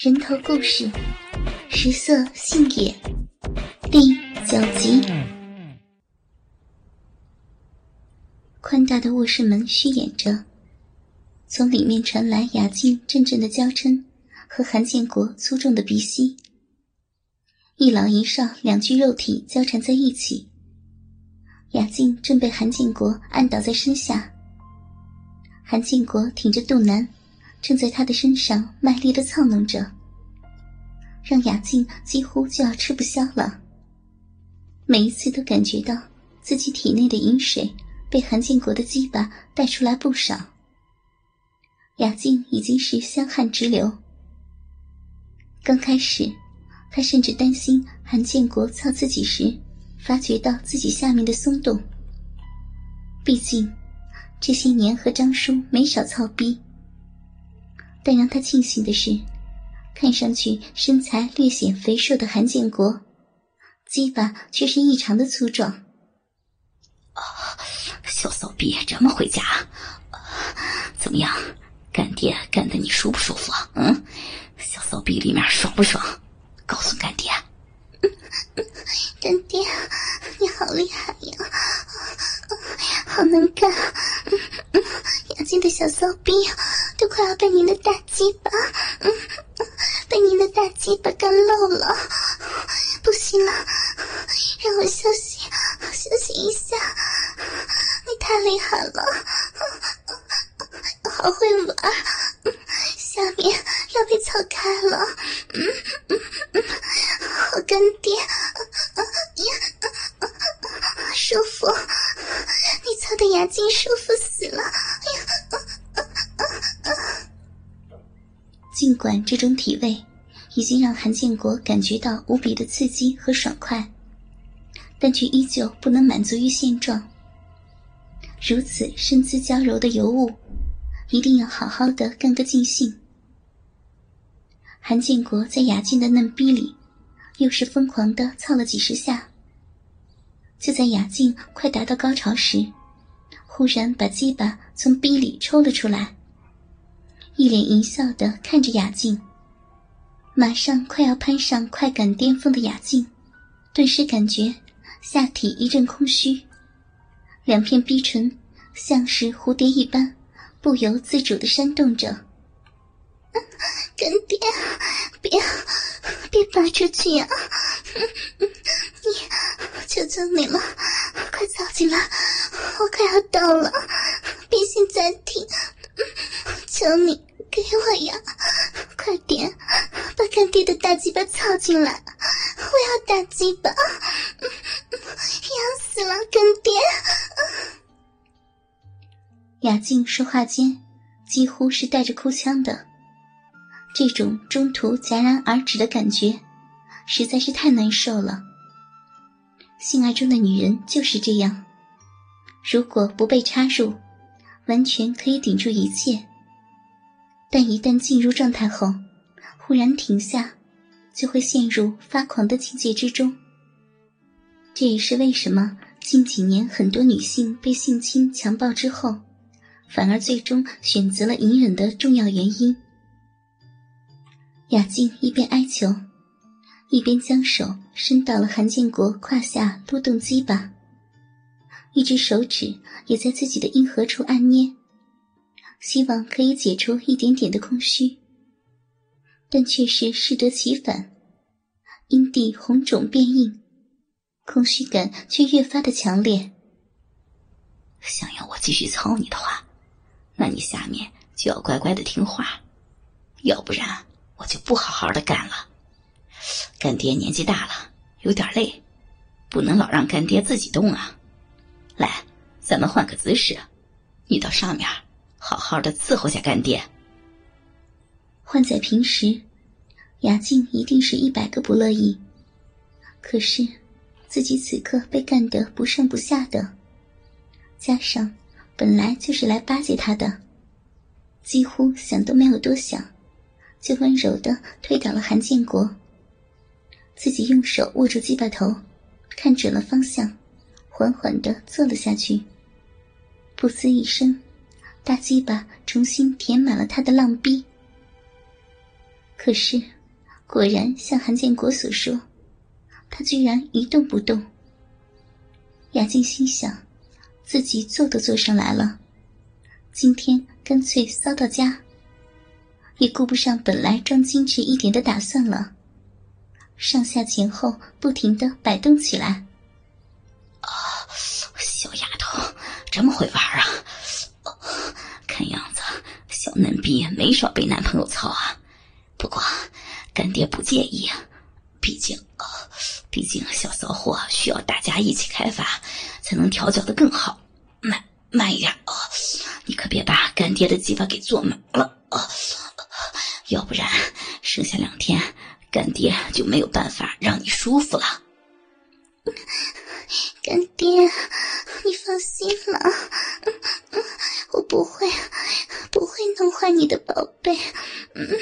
人头故事，食色性也。第九集。宽大的卧室门虚掩着，从里面传来雅静阵阵的娇嗔和韩建国粗重的鼻息。一老一少两具肉体交缠在一起，雅静正被韩建国按倒在身下，韩建国挺着肚腩。正在他的身上卖力的操弄着，让雅静几乎就要吃不消了。每一次都感觉到自己体内的饮水被韩建国的鸡巴带出来不少。雅静已经是香汗直流。刚开始，他甚至担心韩建国操自己时，发觉到自己下面的松动。毕竟，这些年和张叔没少操逼。但让他庆幸的是，看上去身材略显肥瘦的韩建国，鸡巴却是异常的粗壮。啊，小骚逼这么回家，怎么样？干爹干的你舒不舒服啊？嗯，小骚逼里面爽不爽？告诉干爹。干爹，你好厉害呀，好能干。雅静的小骚逼。都快要被您的大鸡巴，嗯，被您的大鸡巴干漏了，不行了，让我休息休息一下。你太厉害了，好会玩，下面要被操开了，嗯，种体味已经让韩建国感觉到无比的刺激和爽快，但却依旧不能满足于现状。如此身姿娇柔的尤物，一定要好好的干个尽兴。韩建国在雅静的嫩逼里，又是疯狂的操了几十下。就在雅静快达到高潮时，忽然把鸡巴从逼里抽了出来。一脸淫笑的看着雅静，马上快要攀上快感巅峰的雅静，顿时感觉下体一阵空虚，两片逼唇像是蝴蝶一般，不由自主的扇动着。干爹，别别拔出去呀！你，求求你了，快走进来，我快要到了，必须暂停，求你。给我呀！快点干爹的大鸡巴操进来！我要大鸡巴，痒死了，干爹！雅静说话间几乎是带着哭腔的，这种中途戛然而止的感觉实在是太难受了。性爱中的女人就是这样，如果不被插入，完全可以顶住一切。但一旦进入状态后，忽然停下，就会陷入发狂的境界之中。这也是为什么近几年很多女性被性侵强暴之后，反而最终选择了隐忍的重要原因。雅静一边哀求，一边将手伸到了韩建国胯下撸动鸡巴，一只手指也在自己的阴核处按捏。希望可以解除一点点的空虚，但却是适得其反，阴蒂红肿变硬，空虚感却越发的强烈。想要我继续操你的话，那你下面就要乖乖的听话，要不然我就不好好的干了。干爹年纪大了，有点累，不能老让干爹自己动啊。来，咱们换个姿势，你到上面。好好的伺候下干爹。换在平时，雅静一定是一百个不乐意。可是，自己此刻被干得不上不下的，加上本来就是来巴结他的，几乎想都没有多想，就温柔的推倒了韩建国。自己用手握住鸡巴头，看准了方向，缓缓的坐了下去，噗呲一声。大鸡巴重新填满了他的浪逼，可是，果然像韩建国所说，他居然一动不动。雅静心想，自己坐都坐上来了，今天干脆骚到家，也顾不上本来装矜持一点的打算了。上下前后不停的摆动起来。啊，小丫头，这么会玩啊！看样子，小嫩逼没少被男朋友操啊。不过，干爹不介意，毕竟。毕竟小骚货需要大家一起开发，才能调教的更好。慢慢一点啊！你可别把干爹的鸡巴给做满了啊！要不然剩下两天，干爹就没有办法让你舒服了。干爹，你放心了，我不会，不会弄坏你的宝贝。嗯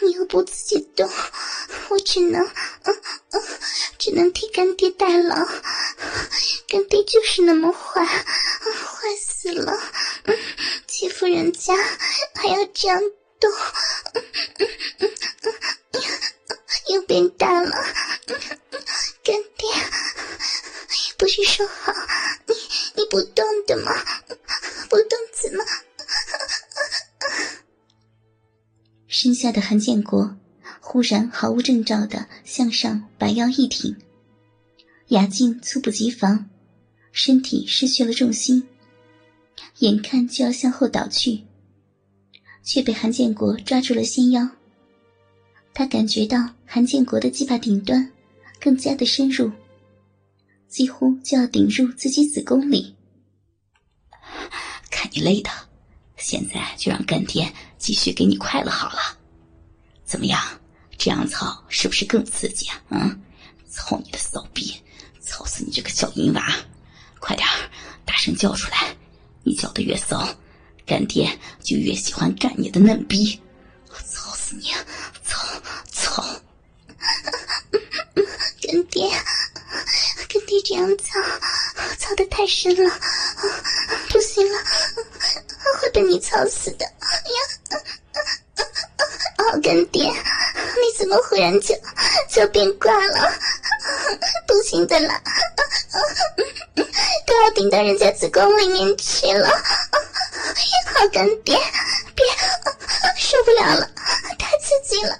你又不自己动，我只能。嗯嗯只能替干爹代劳，干爹就是那么坏，坏死了！嗯欺负人家还要这样动，嗯嗯嗯又变大了。干爹，不是说好你你不动的吗？不动怎么？身下的韩建国。忽然毫无征兆的向上把腰一挺，雅静猝不及防，身体失去了重心，眼看就要向后倒去，却被韩建国抓住了纤腰。他感觉到韩建国的鸡巴顶端更加的深入，几乎就要顶入自己子宫里。看你累的，现在就让干爹继续给你快乐好了，怎么样？这样操是不是更刺激啊？嗯，操你的骚逼，操死你这个小淫娃！快点大声叫出来！你叫的越骚，干爹就越喜欢干你的嫩逼！我操死你！操操！干爹，干爹这样操，操的太深了，不行了，被你操死的！呀，哦，干爹。你怎么忽然就就变卦了？不行的啦，都要顶到人家子宫里面去了。好干爹，别受不了了，太刺激了。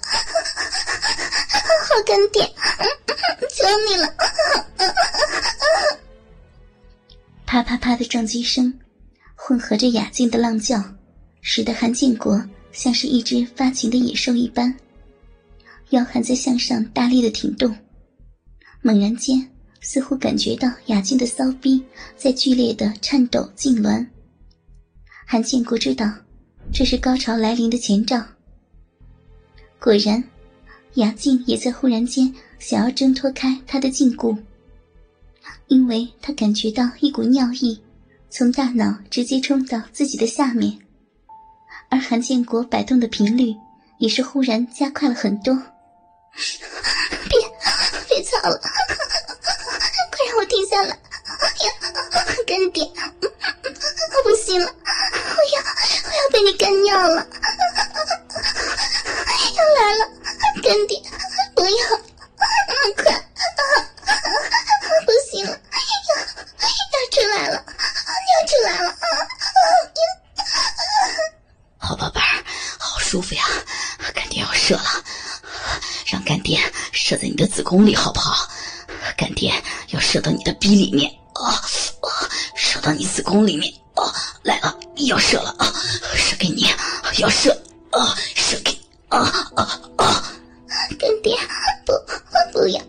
好干爹，求你了。啪啪啪的撞击声，混合着雅静的浪叫，使得韩建国像是一只发情的野兽一般。腰还在向上大力的挺动，猛然间，似乎感觉到雅静的骚逼在剧烈的颤抖痉挛。韩建国知道，这是高潮来临的前兆。果然，雅静也在忽然间想要挣脱开他的禁锢，因为他感觉到一股尿意从大脑直接冲到自己的下面，而韩建国摆动的频率也是忽然加快了很多。别别操了！快让我停下来！呀，干爹，舒服呀，干爹要射了。让干爹射在你的子宫里，好不好？干爹要射到你的逼里面啊！射到你子宫里面啊！来了，要射了啊！射给你，要射啊！射给啊啊啊！干爹，不，不要，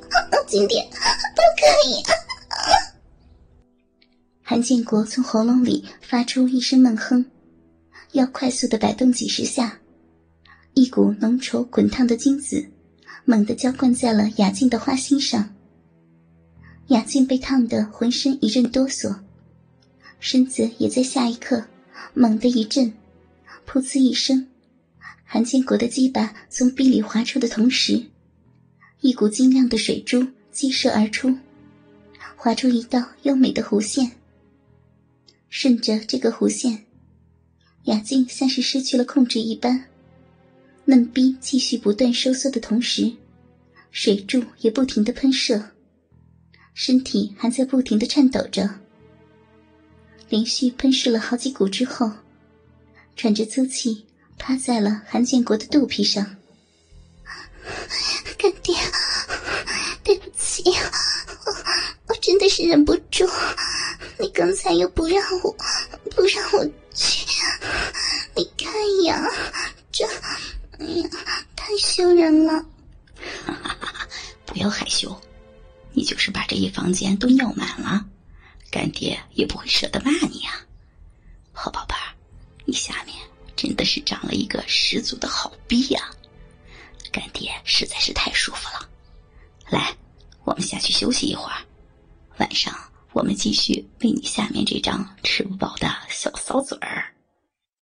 今天不可以。韩建国从喉咙里发出一声闷哼，要快速的摆动几十下，一股浓稠滚烫的精子。猛地浇灌在了雅静的花心上，雅静被烫得浑身一阵哆嗦，身子也在下一刻猛地一震，噗呲一声，韩建国的鸡巴从壁里滑出的同时，一股晶亮的水珠激射而出，划出一道优美的弧线。顺着这个弧线，雅静像是失去了控制一般，嫩逼继续不断收缩的同时，水柱也不停的喷射，身体还在不停的颤抖着。连续喷射了好几股之后，喘着粗气，趴在了韩建国的肚皮上。干爹，对不起，我我真的是忍不住。你刚才又不让我，不让我去，你看呀，一房间都尿满了，干爹也不会舍得骂你呀。好宝贝儿，你下面真的是长了一个十足的好逼呀。干爹实在是太舒服了，来，我们下去休息一会儿。晚上我们继续喂你下面这张吃不饱的小骚嘴儿。